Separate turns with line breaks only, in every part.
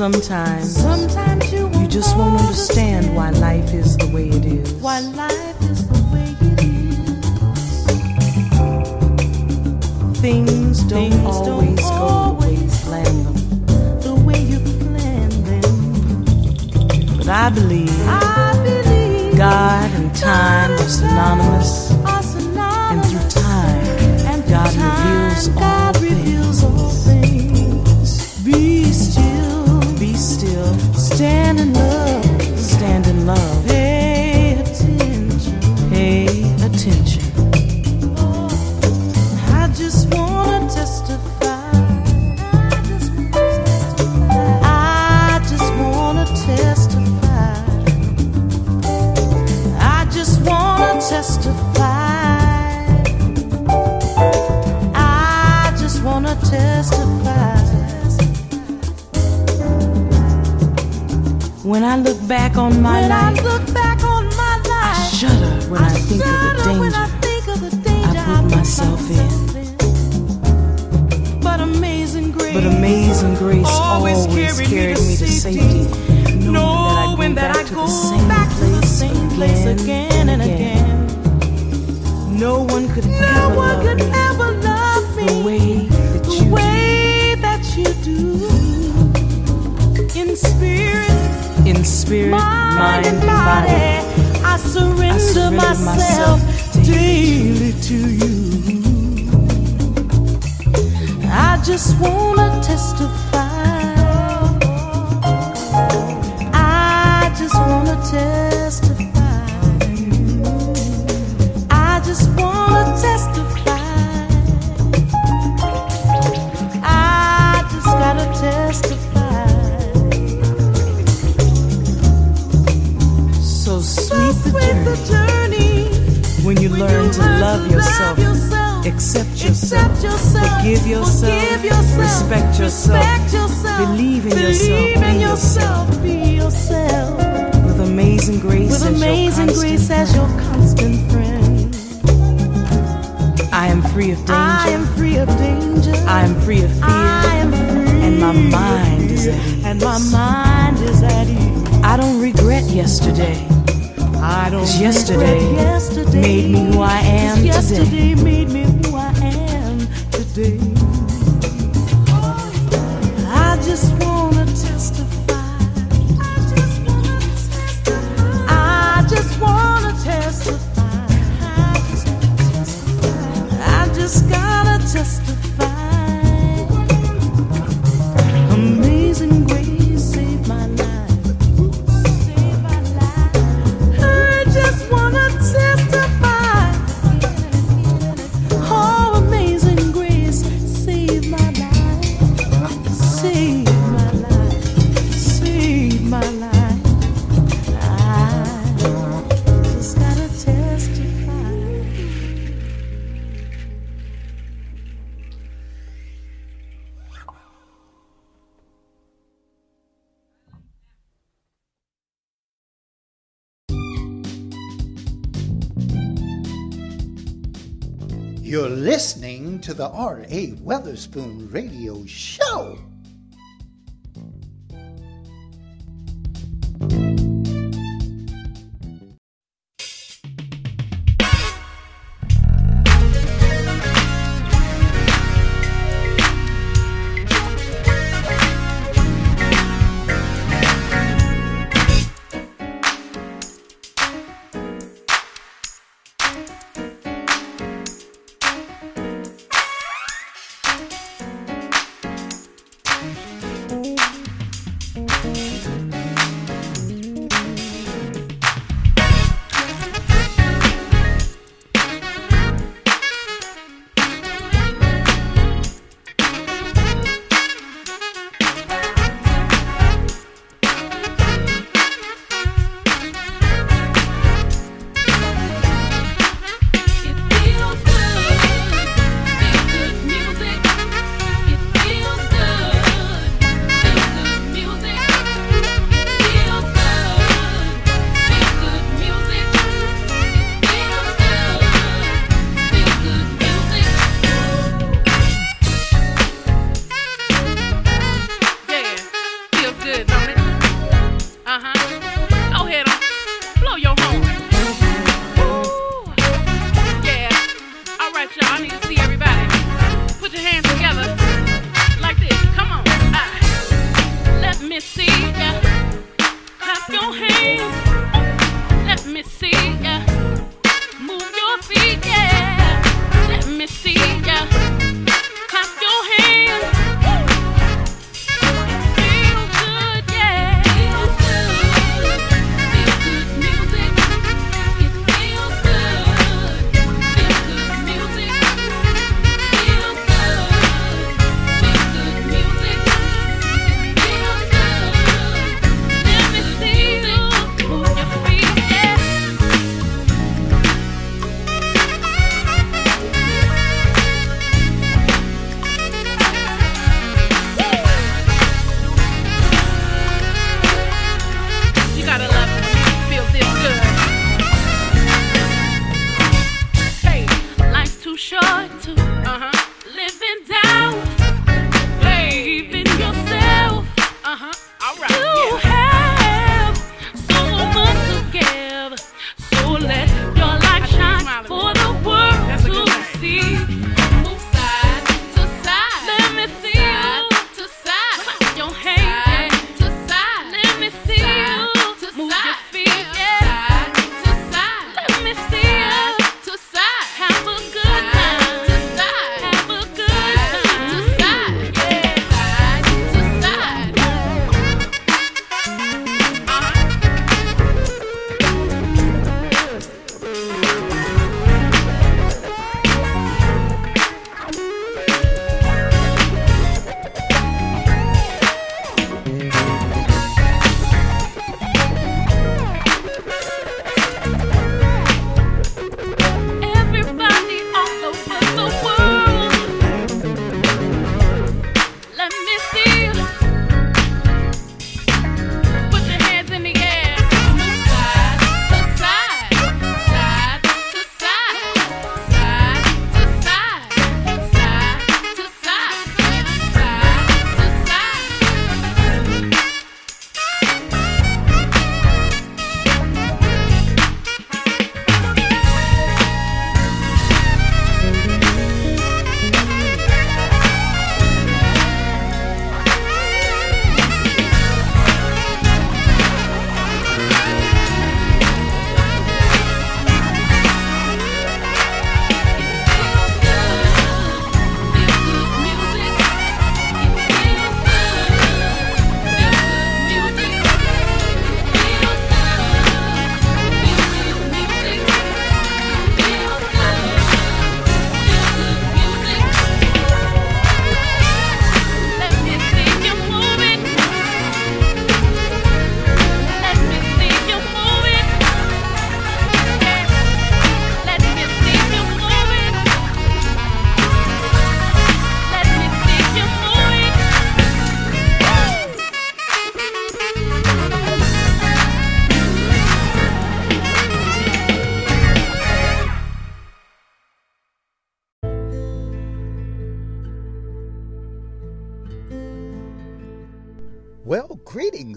Sometimes,
Sometimes you,
you just won't understand why life is the way it is.
why life is the way it is.
Things don't
Things
always
don't
go the way you
always
plan them.
The way you plan them.
But I believe
I believe
God and time are synonymous.
are synonymous.
And through time,
And
God
through time,
reveals all
still,
the journey when you
when
learn
you
to
learn
love
to
yourself,
yourself,
accept yourself,
accept yourself,
forgive yourself,
forgive yourself,
respect yourself,
respect yourself,
believe in yourself,
in
be
yourself, be yourself.
with amazing grace
With amazing grace
constant
as your constant friend.
friend. I am free of danger.
I am free of danger.
I am free of fear.
I am free.
And my mind is at ease.
And my mind is at ease.
I don't regret yesterday.
I don't
'Cause yesterday.
Yesterday.
Made me who I am today.
The R.A. Weatherspoon Radio Show.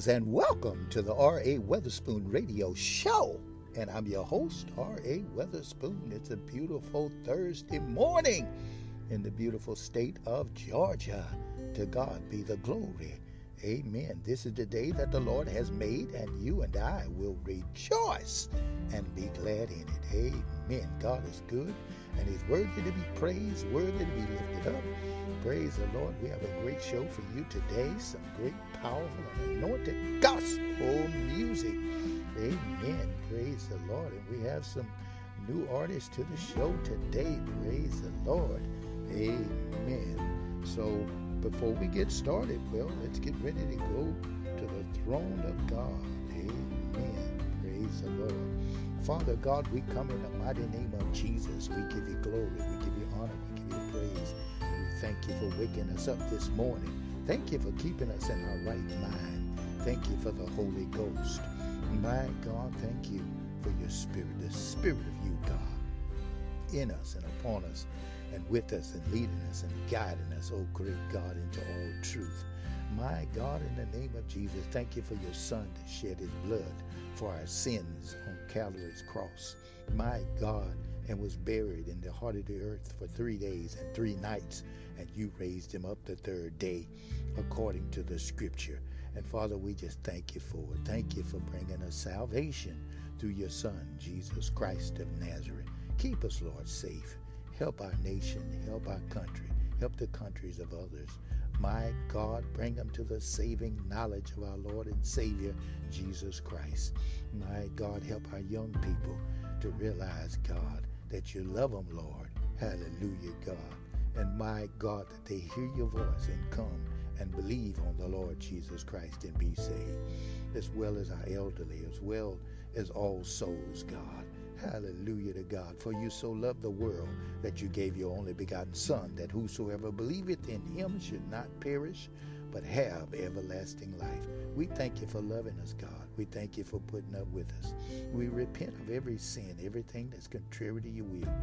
Greetings and welcome to the R.A. Weatherspoon Radio Show. And I'm your host, R.A. Weatherspoon. It's a beautiful Thursday morning in the beautiful state of Georgia. To God be the glory. Amen. This is the day that the Lord has made, and you and I will rejoice and be glad in it. Amen. God is good, and He's worthy to be praised, worthy to be lifted up. Praise the Lord. We have a great show for you today. Some great, powerful, and anointed gospel music. Amen. Praise the Lord. And we have some new artists to the show today. Praise the Lord. Amen. So before we get started, well, let's get ready to go to the throne of God. Amen. Praise the Lord. Father God, we come in the mighty name of Jesus. We give you glory. We give you honor. We give you praise We thank you for waking us up this morning. Thank you for keeping us in our right mind. Thank you for the Holy Ghost. My God, thank you for your spirit, the spirit of you, God, in us and upon us and with us and leading us and guiding us, oh great God, into all truth. My God, in the name of Jesus, thank you for your Son that shed his blood for our sins Calvary's cross. My God, and was buried in the heart of the earth for three days and three nights and you raised him up the third day according to the scripture. And Father, we just thank you for it. Thank you for bringing us salvation through your Son, Jesus Christ of Nazareth. Keep us, Lord, safe. Help our nation, help our country, help the countries of others. My God, bring them to the saving knowledge of our Lord and Savior, Jesus Christ. My God, help our young people to realize, God, that you love them, Lord. Hallelujah, God and my God, that they hear your voice and come and believe on the Lord Jesus Christ and be saved, as well as our elderly, as well as all souls, God. Hallelujah to God. For you so loved the world that you gave your only begotten Son, that whosoever believeth in him should not perish, but have everlasting life. We thank you for loving us, God. We thank you for putting up with us. We repent of every sin, everything that's contrary to your will.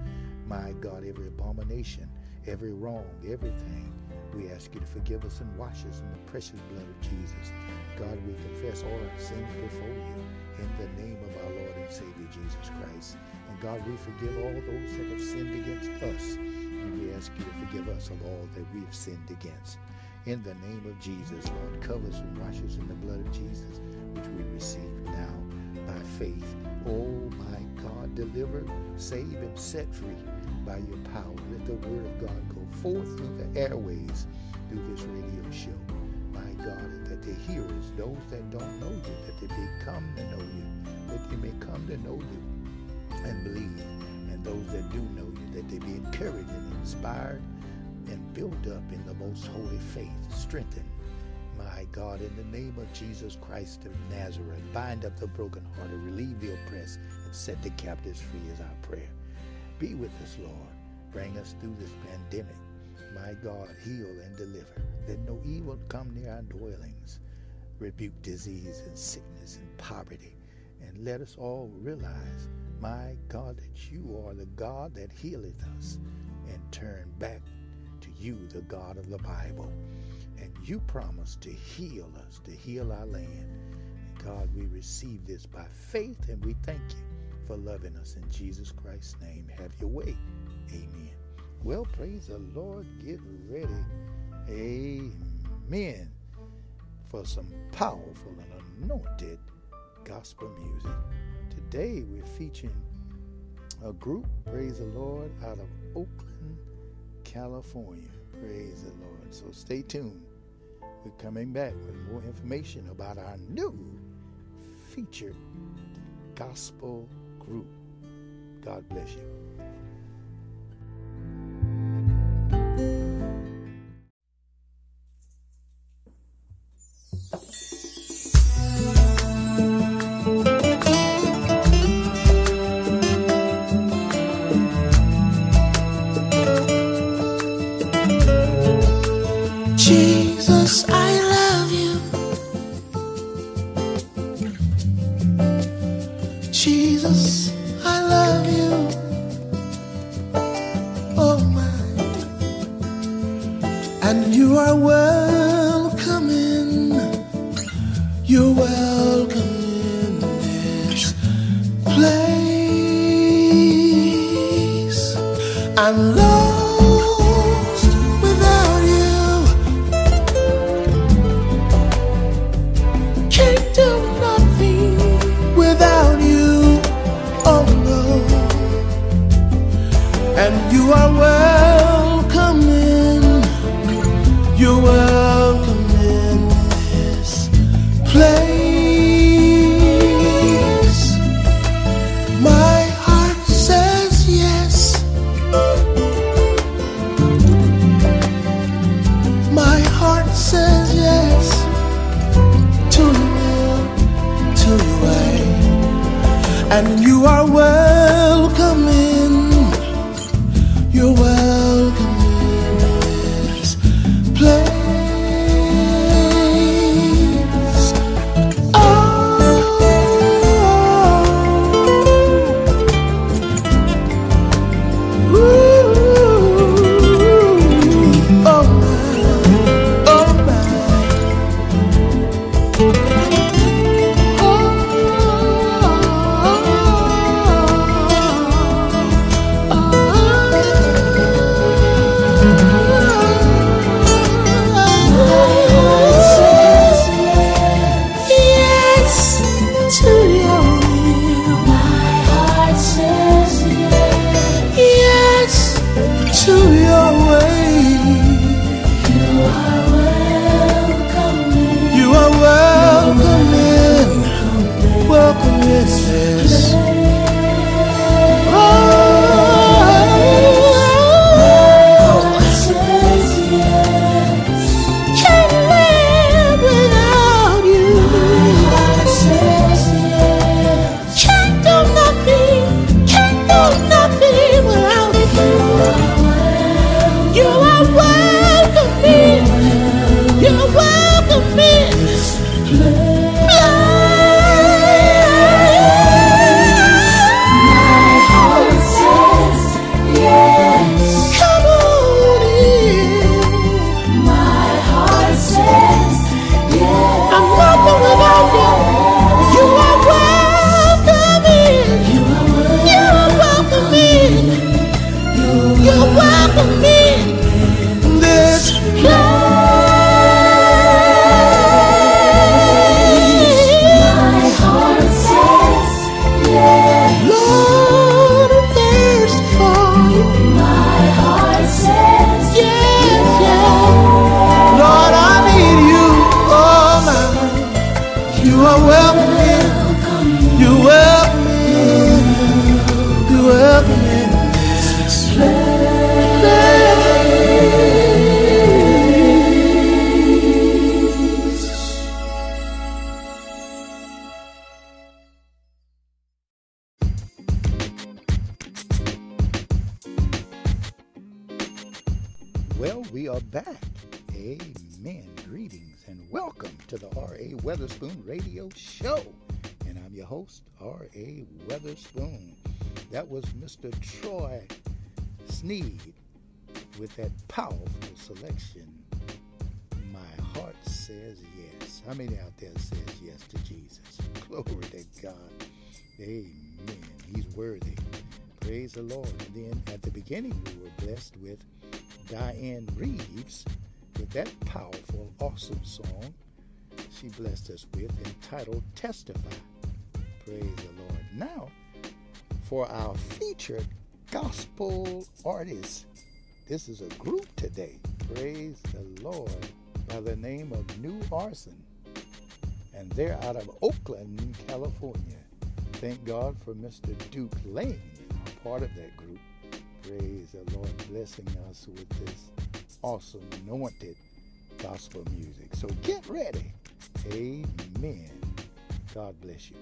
My God, every abomination, every wrong, everything. We ask you to forgive us and wash us in the precious blood of Jesus. God, we confess all our sins before you in the name of our Lord and Savior Jesus Christ. And God, we forgive all those that have sinned against us. And we ask you to forgive us of all that we have sinned against. In the name of Jesus, Lord, cover us and wash us in the blood of Jesus, which we receive now by faith. Oh my God, deliver, save, and set free by your power. Let the word of God go forth through the airways through this radio show. My God, that the hearers, those that don't know you, that they may come to know you, that they may come to know you and believe. And those that do know you, that they be encouraged and inspired and built up in the most holy faith, strengthened. My God, in the name of Jesus Christ of Nazareth, bind up the brokenhearted, relieve the oppressed, and set the captives free is our prayer. Be with us, Lord. Bring us through this pandemic. My God, heal and deliver. Let no evil come near our dwellings. Rebuke disease and sickness and poverty. And let us all realize, my God, that you are the God that healeth us and turn back to you, the God of the Bible. And you promise to heal us, to heal our land. And God, we receive this by faith and we thank you for loving us. In Jesus Christ's name, have your way. Amen. Well, praise the Lord. Get ready. Amen. For some powerful and anointed gospel music. Today we're featuring a group, praise the Lord, out of Oakland, California. Praise the Lord. So stay tuned. We're coming back with more information about our new featured gospel group. God bless you.
And you
awesome song she blessed us with entitled Testify. Praise the Lord. Now, for our featured gospel artist, this is a group today. Praise the Lord by the name of New Ariizon. And they're out of Oakland, California. Thank God for Mr. Duke Lane, part of that group. Praise the Lord, blessing us with this awesome anointed gospel music. So get ready. Amen. God bless you.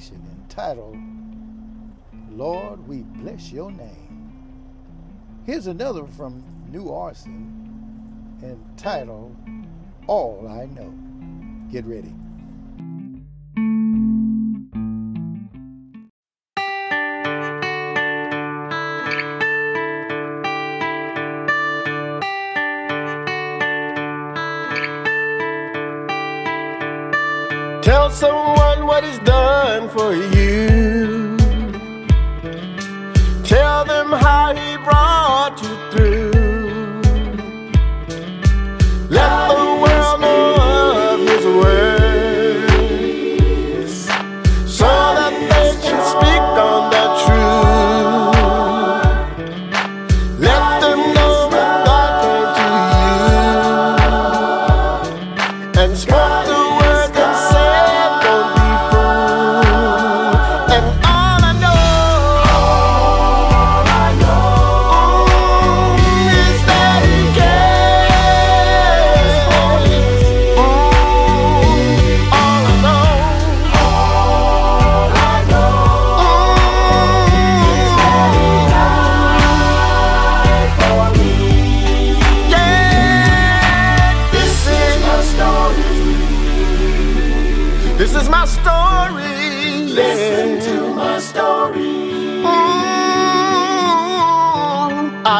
section entitled, Lord, we bless your name. Here's another from New Ariizon entitled, All I Know. Get ready.
Tell someone what it's done for you.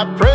I pray.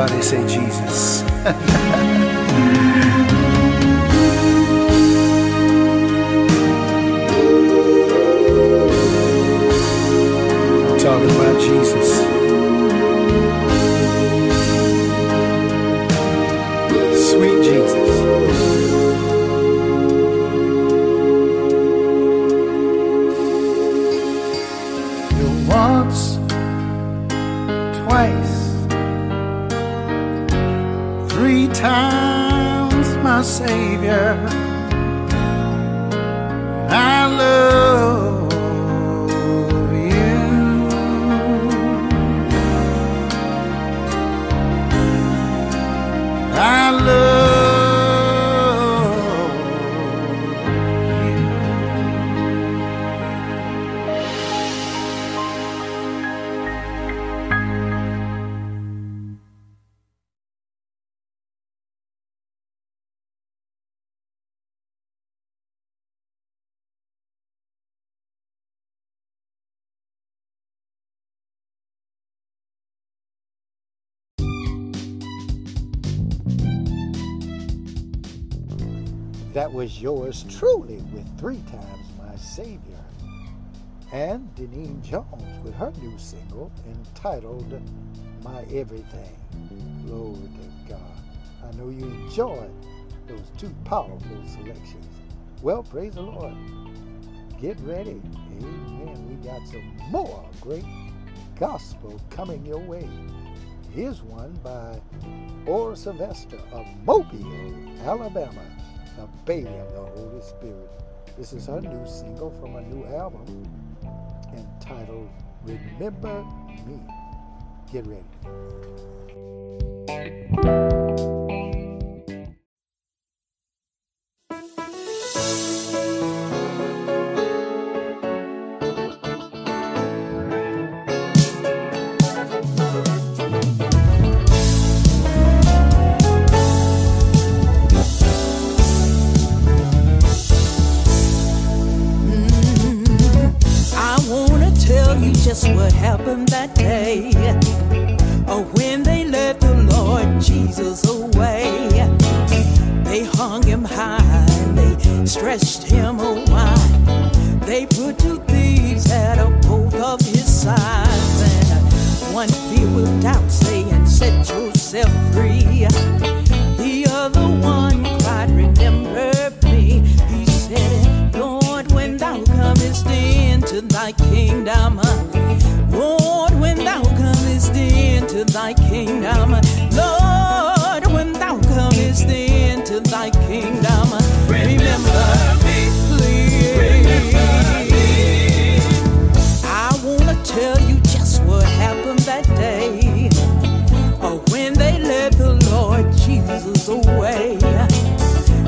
Somebody say Jesus. I'm talking about Jesus. Sweet Jesus. Savior.
That was yours truly with Three Times My Savior. And Deneen Jones with her new single entitled My Everything. Glory to God. I know you enjoyed those two powerful selections. Well, praise the Lord. Get ready. Amen. We got some more great gospel coming your way. Here's one by Or Sylvester of Mobile, Alabama, the baby of the Holy Spirit. This is her new single from a new album entitled Remember Me. Get ready.
What happened that day. Or when they led the Lord Jesus away, they hung him high and they stretched him
wide. They put two thieves at both of his sides, and one filled with doubt, saying, "Set yourself free." The other one cried, "Remember me." He said, "Lord, when thou comest into thy kingdom." Into thy kingdom. Lord, when thou comest into thy kingdom. Remember me, please. I wanna tell you just what happened that day. Oh, when they led the Lord Jesus
away.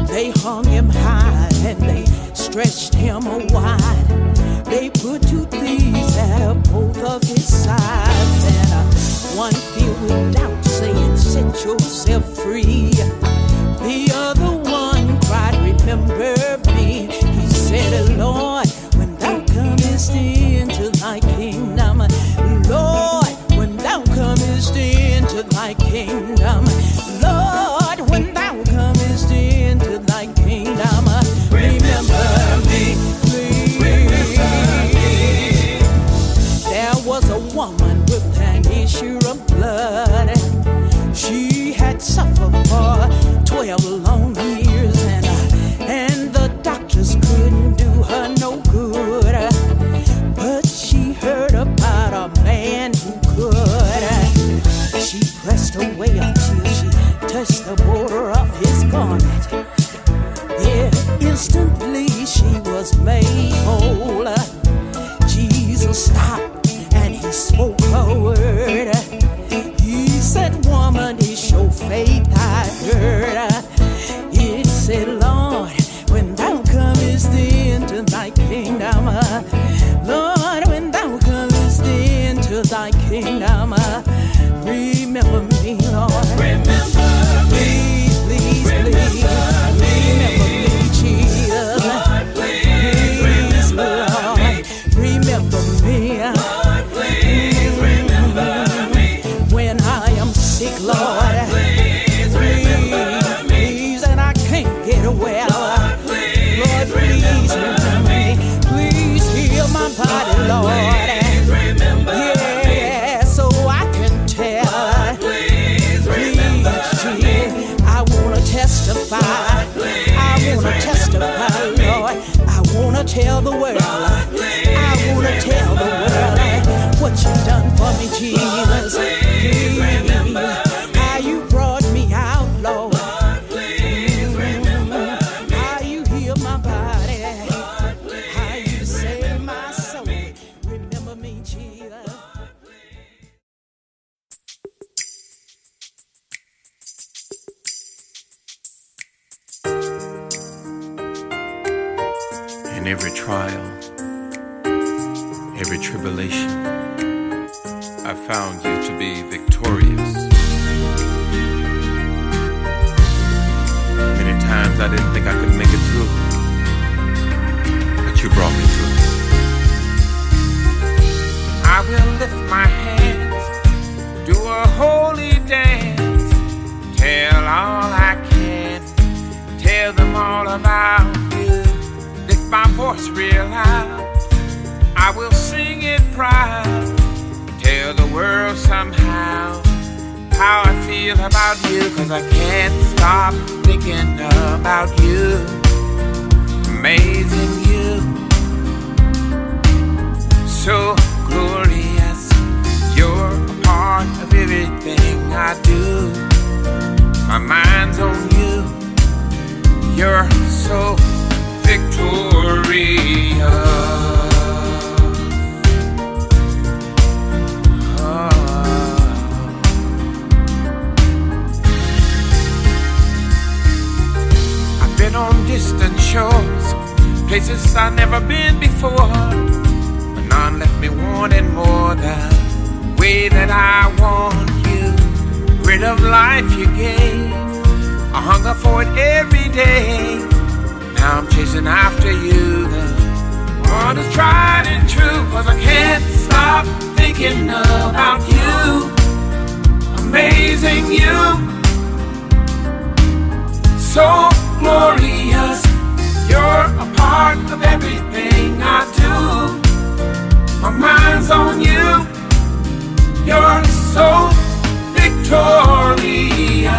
They hung him high and they stretched him wide. They put two thieves at both of his feel about you, cause I can't stop thinking about you, amazing you so glorious. You're a part of everything I do. My mind's on you. You're so victorious. Been on distant shores, places I've never been before. But none left me wanting more the way that I want you. Rid of life you gave. I hunger for it every day. Now I'm chasing after you. The one is tried and true. Cause I can't stop thinking about you. Amazing you. So glorious. You're a part of everything I do. My mind's on you. You're so victorious.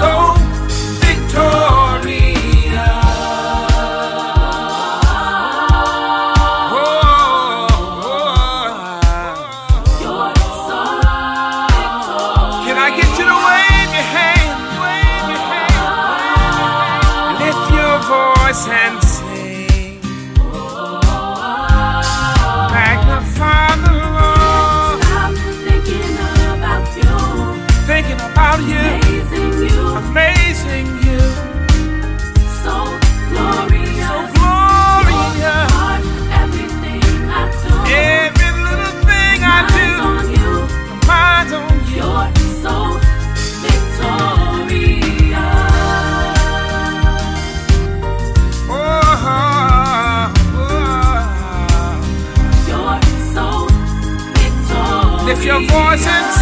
so
your voice and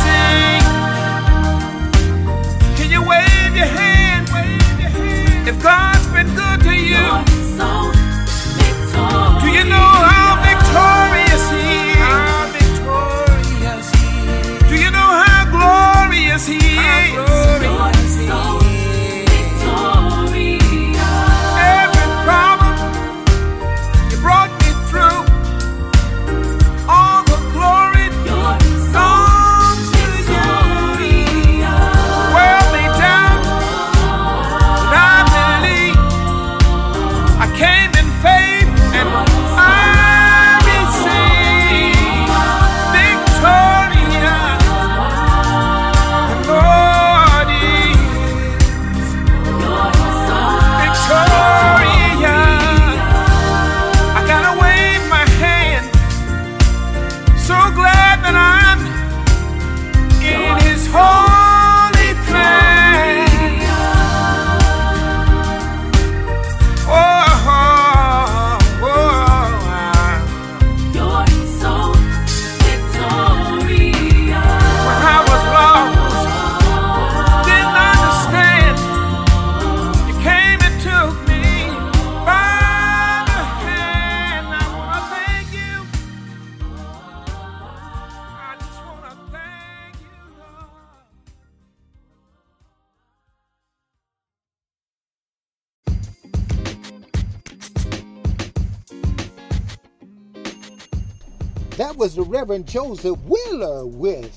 Reverend Joseph Wheeler with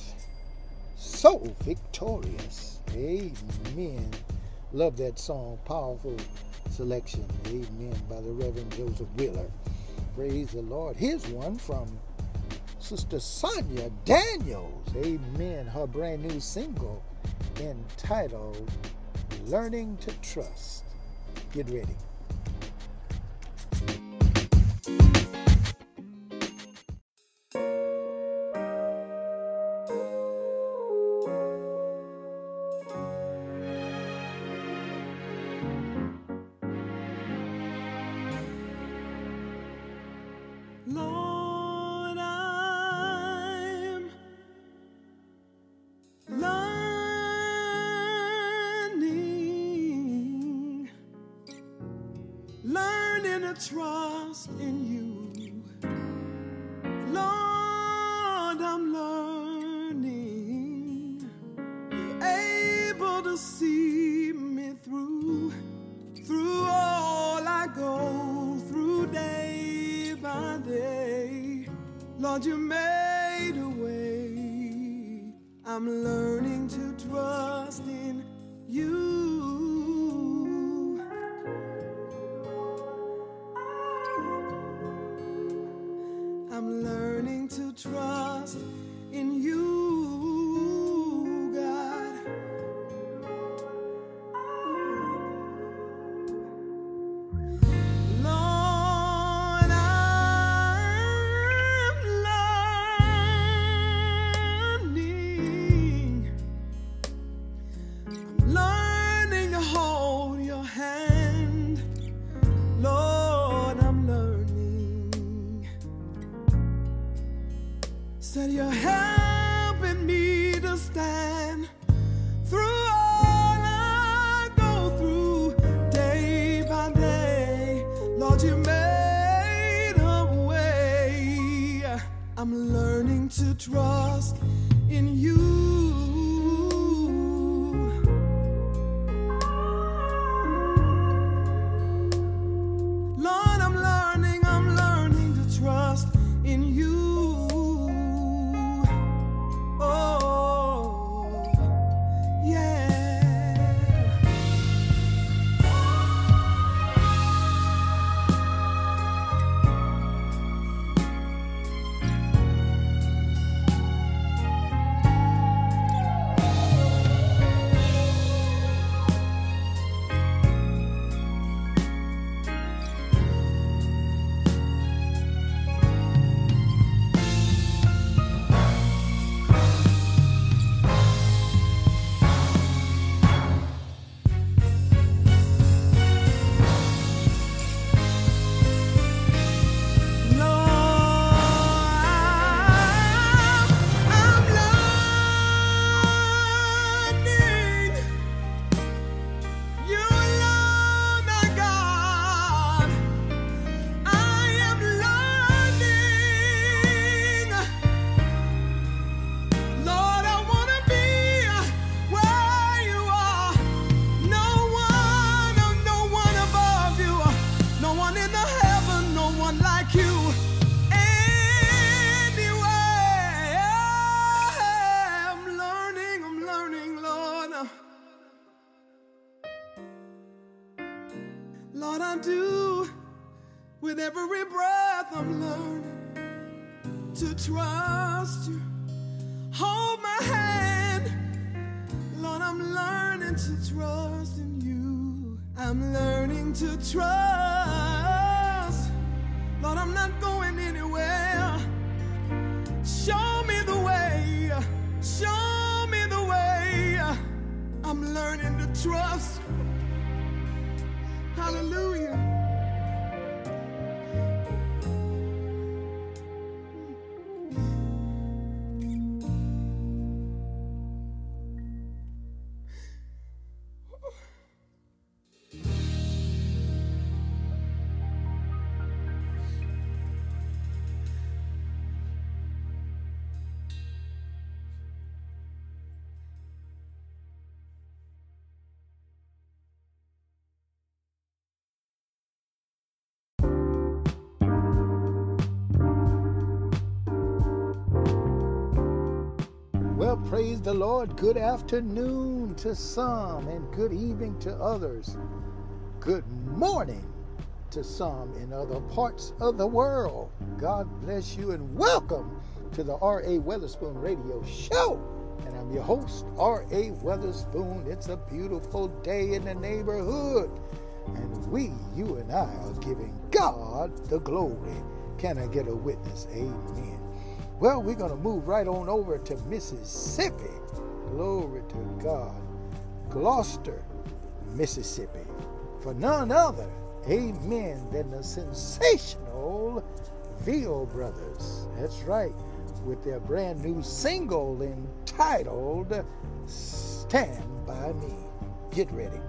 So Victorious. Amen. Love that song. Powerful selection. Amen. By the Reverend Joseph Wheeler. Praise the Lord. Here's one from Sister Sonia Daniels. Amen. Her brand new single entitled Learning to Trust. Get ready.
trust in you.
Well, praise the Lord. Good afternoon to some and good evening to others. Good morning to some in other parts of the world. God bless you and welcome to the R.A. Weatherspoon Radio Show. And I'm your host, R.A. Weatherspoon. It's a beautiful day in the neighborhood. And we, you and I, are giving God the glory. Can I get a witness? Amen. Well, we're going to move right on over to Mississippi. Glory to God. Gloster, Mississippi. For none other, amen, than the sensational VO Brothers. That's right, with their brand new single entitled Stand By Me. Get ready.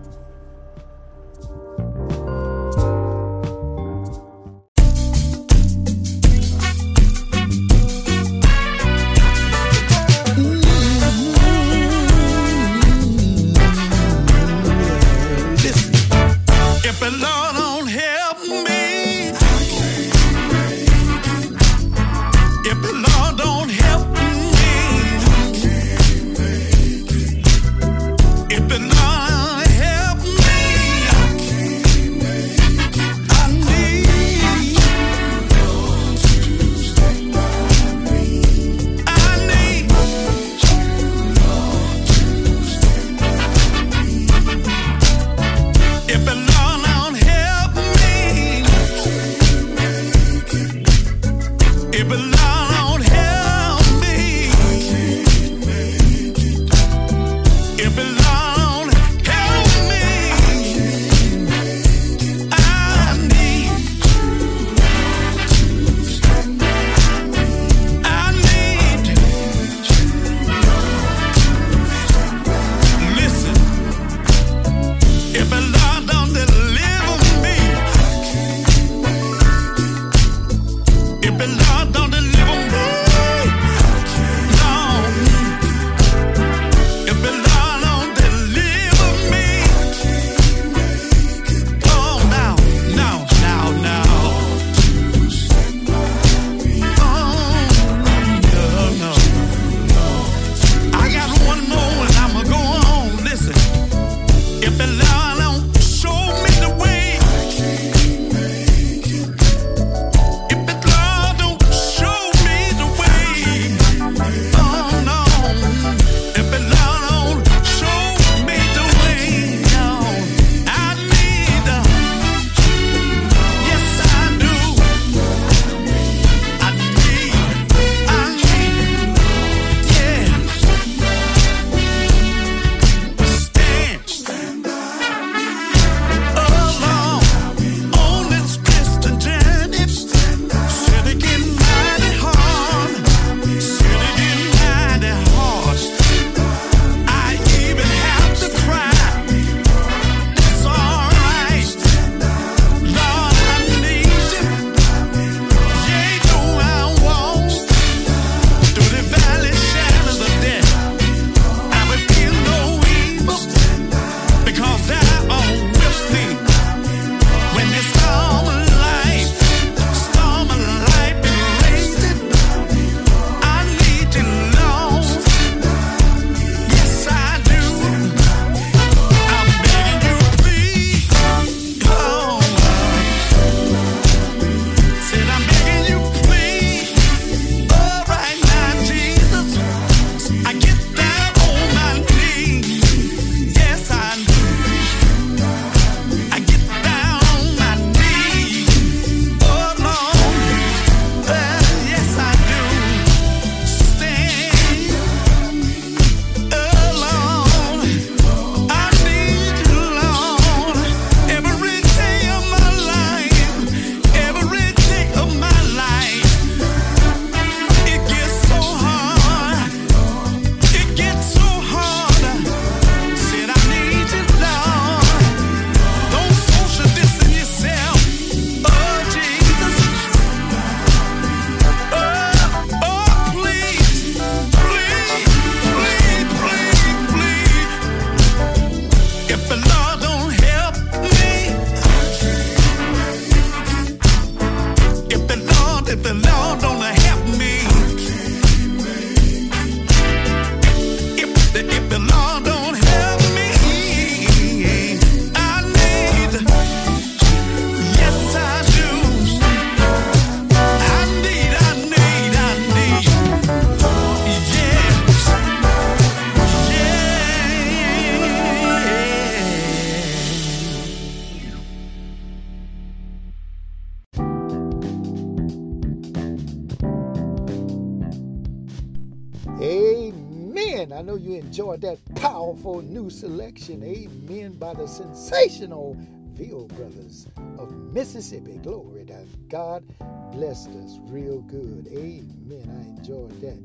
Sensational Ville Brothers of Mississippi. Glory to God. Blessed us real good. Amen. I enjoyed that.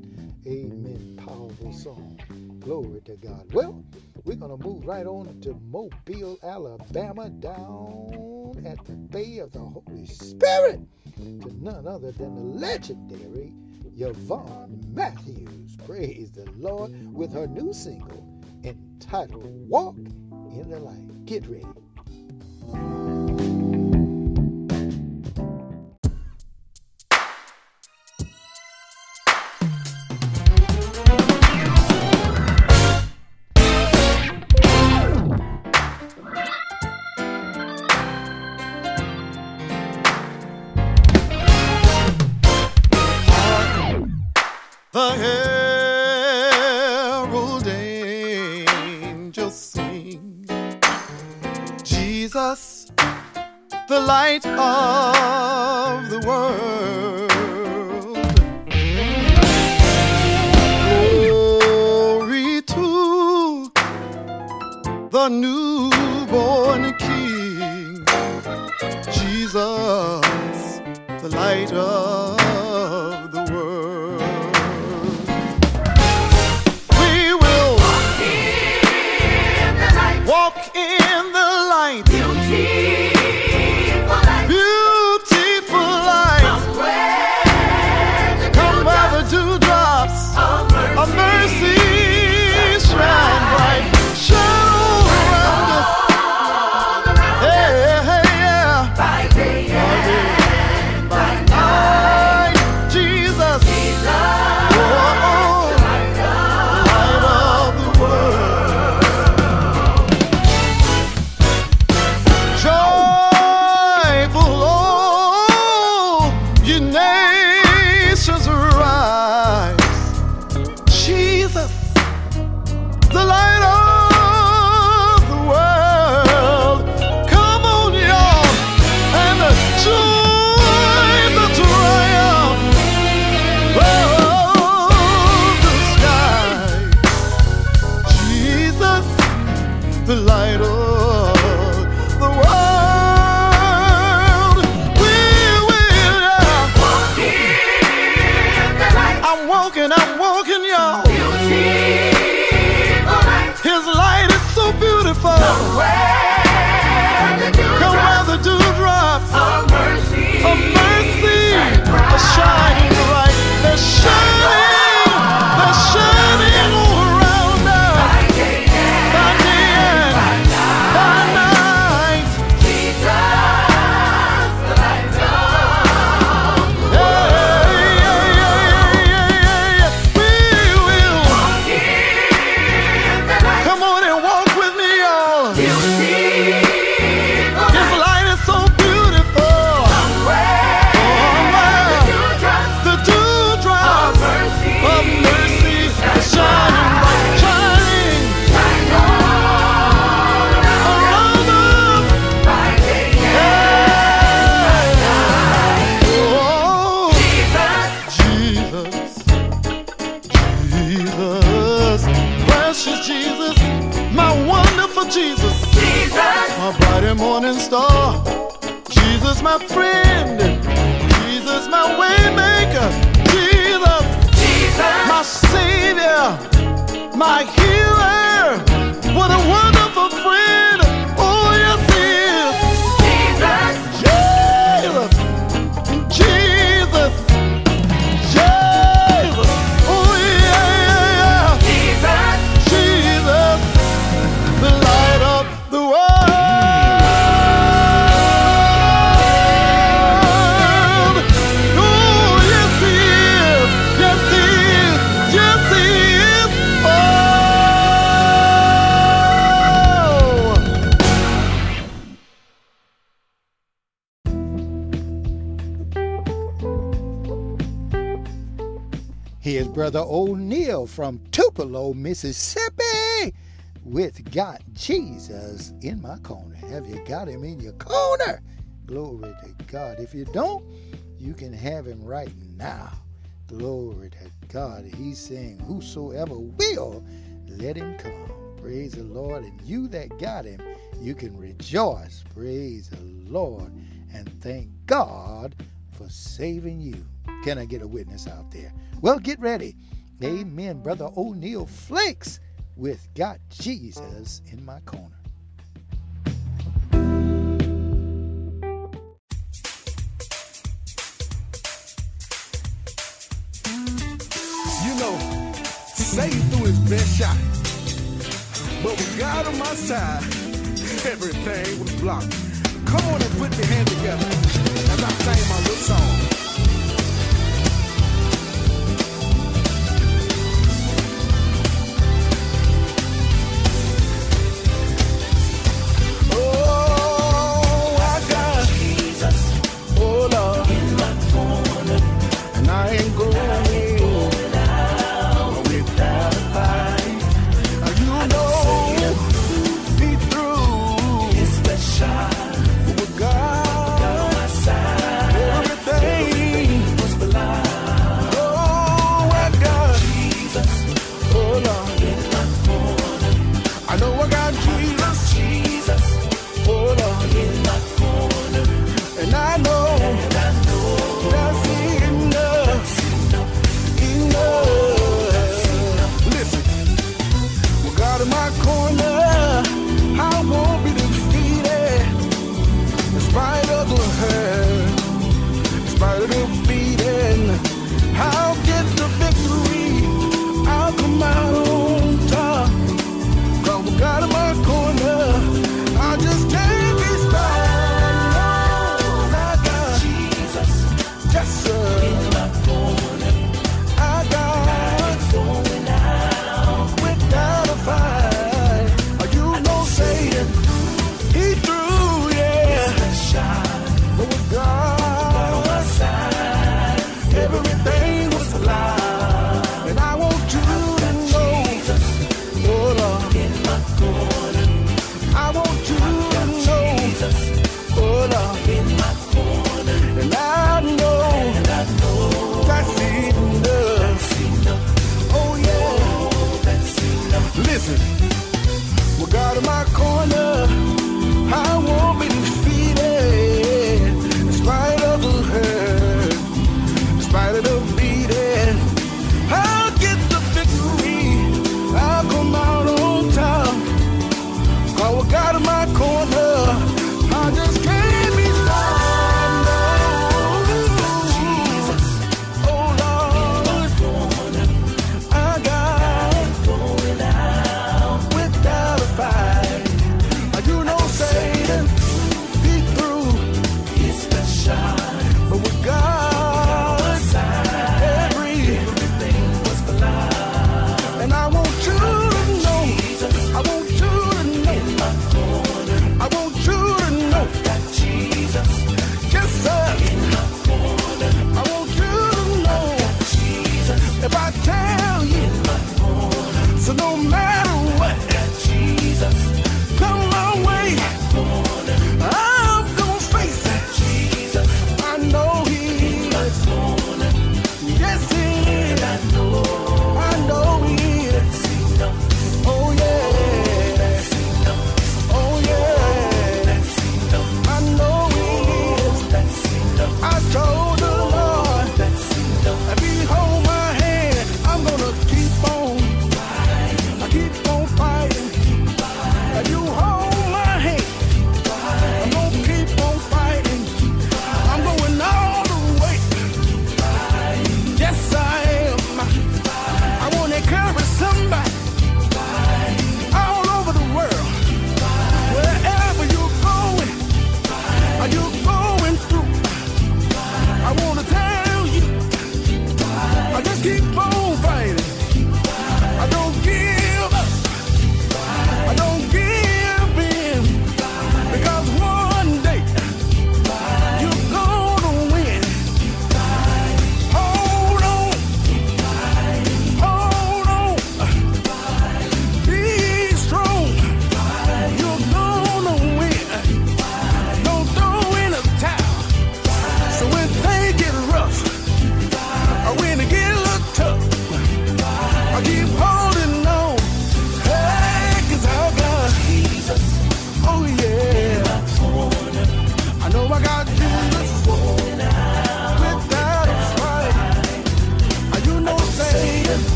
Amen. Powerful song. Glory to God. Well, we're going to move right on to Mobile, Alabama, down at the Bay of the Holy Spirit to none other than the legendary Yvonne Matthews. Praise the Lord with her new single entitled Walk in the Light. Get ready. from Tupelo, Mississippi, with Got Jesus in My Corner. Have you got him in your corner? Glory to God. If you don't, you can have him right now. Glory to God. He's saying, Whosoever will,
let him come. Praise the Lord. And you that got him, you can rejoice. Praise the Lord. And thank God for saving you. Can I get a witness out there? Well, get ready. Amen. Brother O'Neill Flakes with Got Jesus in My Corner.
You know, Satan threw his best shot. But with God on my side, everything was blocked. Come on and put your hands together as I sing my little song.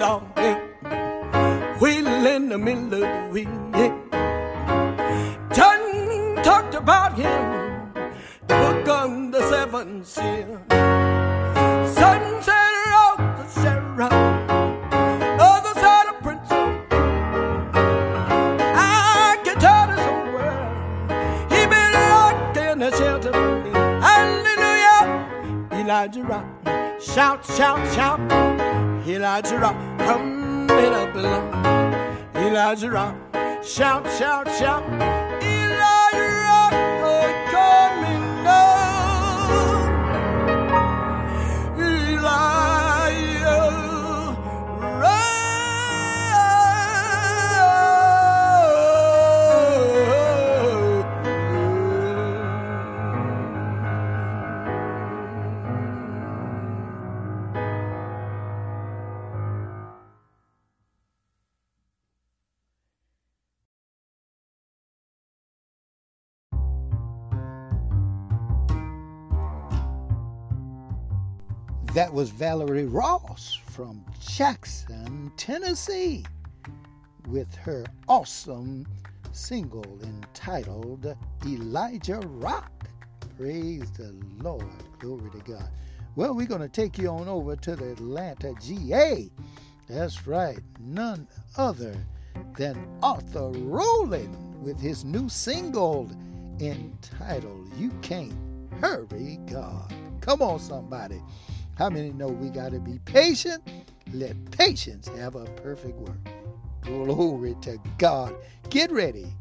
Saw me wheel in the middle of the wheel. John talked about him, the book on the seven seal. Sunset Sarah, oh, other side oh, of the. Hallelujah, Elijah rock, shout, shout, shout. Elijah rock, coming up along. Elijah rock, shout, shout, shout.
That was Valerie Ross from Jackson, Tennessee, with her awesome single entitled Elijah Rock. Praise the Lord. Glory to God. Well, we're going to take you on over to the Atlanta GA. That's right, none other than Arthur Rowland with his new single entitled You Can't Hurry God. Come on, somebody. How many know we got to be patient? Let patience have a perfect work. Glory to God. Get ready.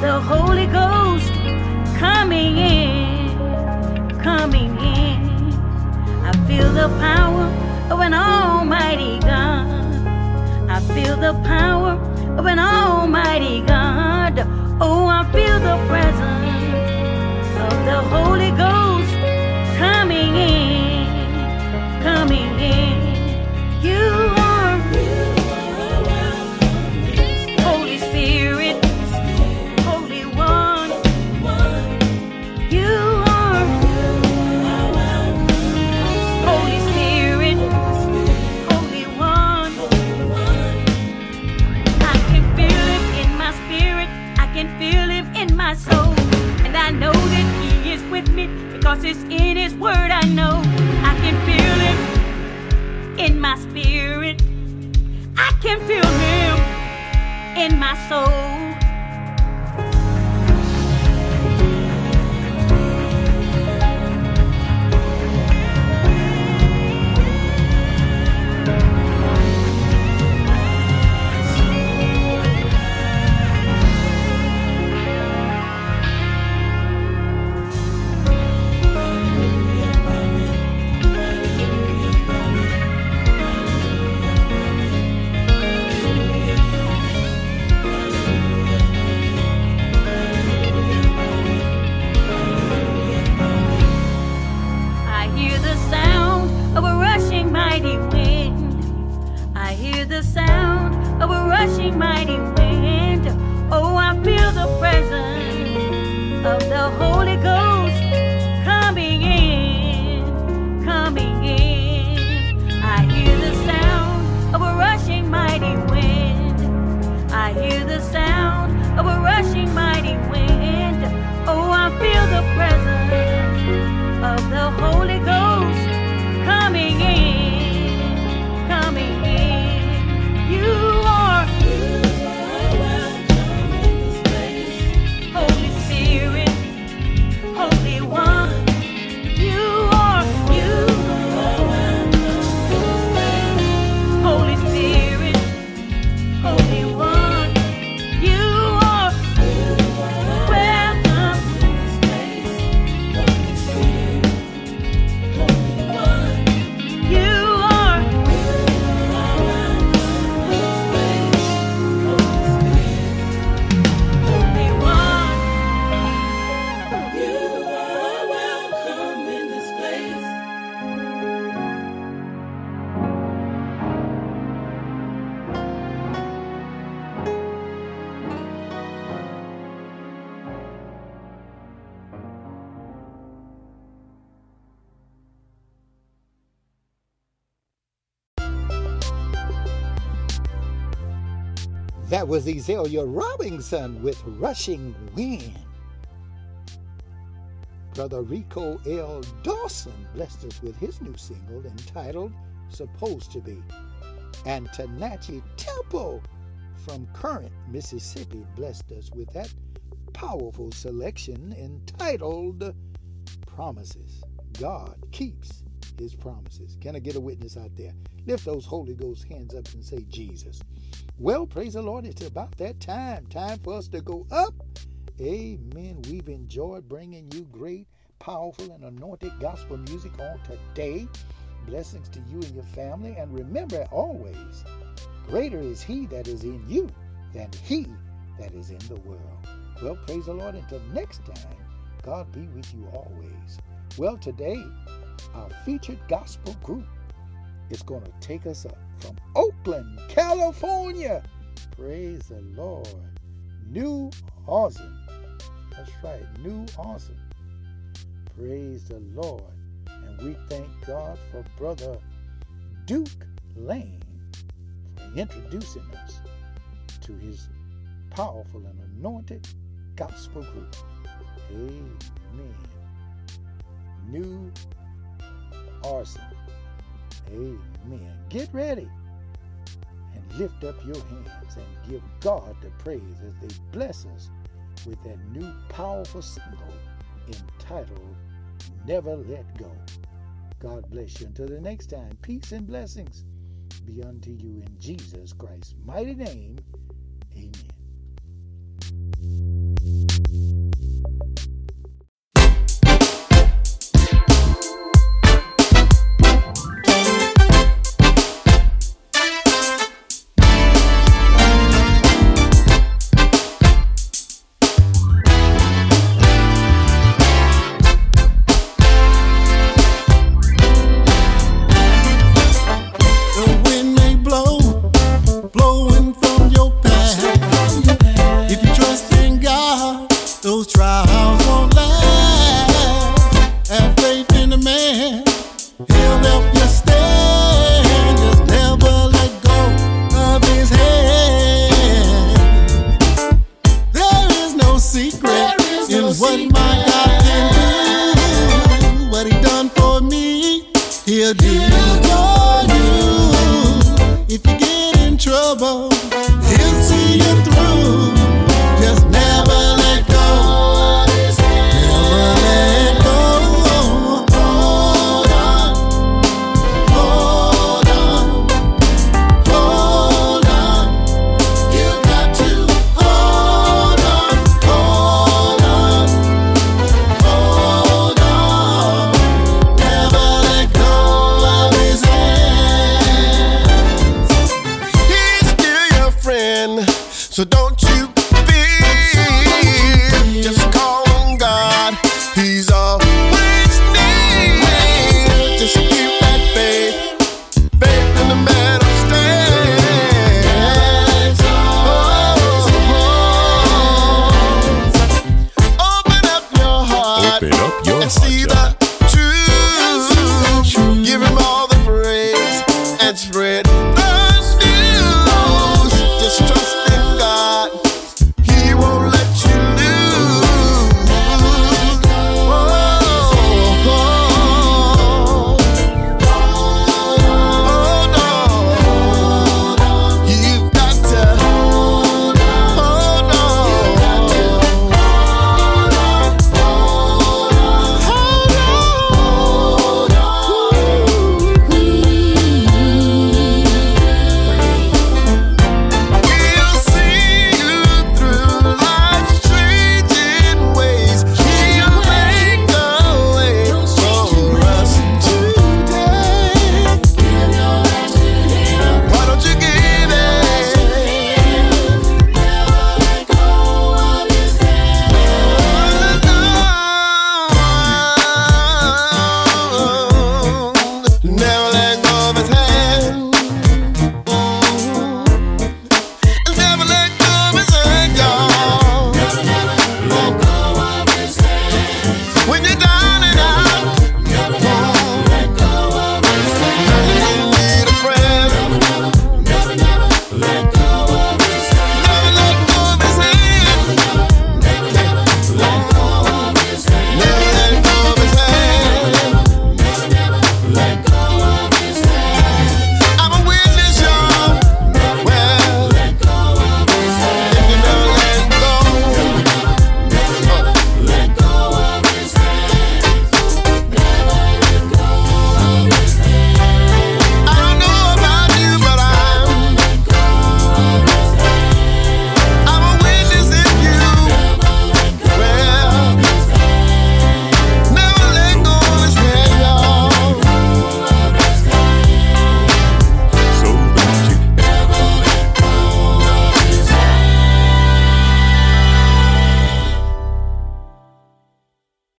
The Holy Ghost
coming in, coming in. I feel the power of an almighty God. I feel the power of an almighty God. Oh, I feel the presence of the Holy Ghost in His Word. I know I can feel it in my spirit. I can feel Him in my soul.
That was Ezelia Robinson with Rushing Wind. Brother Rico L. Dawson blessed us with his new single entitled Supposed to Be. And Tanachi Temple from Current, Mississippi blessed us with that powerful selection entitled Promises. God keeps his promises. Can I get a witness out there? Lift those Holy Ghost hands up and say, Jesus. Well, praise the Lord. It's about that time. Time for us to go up. Amen. We've enjoyed bringing you great, powerful, and anointed gospel music on today. Blessings to you and your family. And remember always, greater is He that is in you than He that is in the world. Well, praise the Lord. Until next time, God be with you always. Well, today, our featured gospel group is going to take us up from Oakland, California. Praise the Lord. New Ariizon. That's right, New Ariizon. Praise the Lord. And we thank God for Brother Duke Lane for introducing us to his powerful and anointed gospel group. Amen. New Ariizon. Amen. Get ready and lift up your hands and give God the praise as they bless us with that new powerful single entitled Never Let Go. God bless you. Until the next time, peace and blessings be unto you in Jesus Christ's mighty name. Amen.
trouble.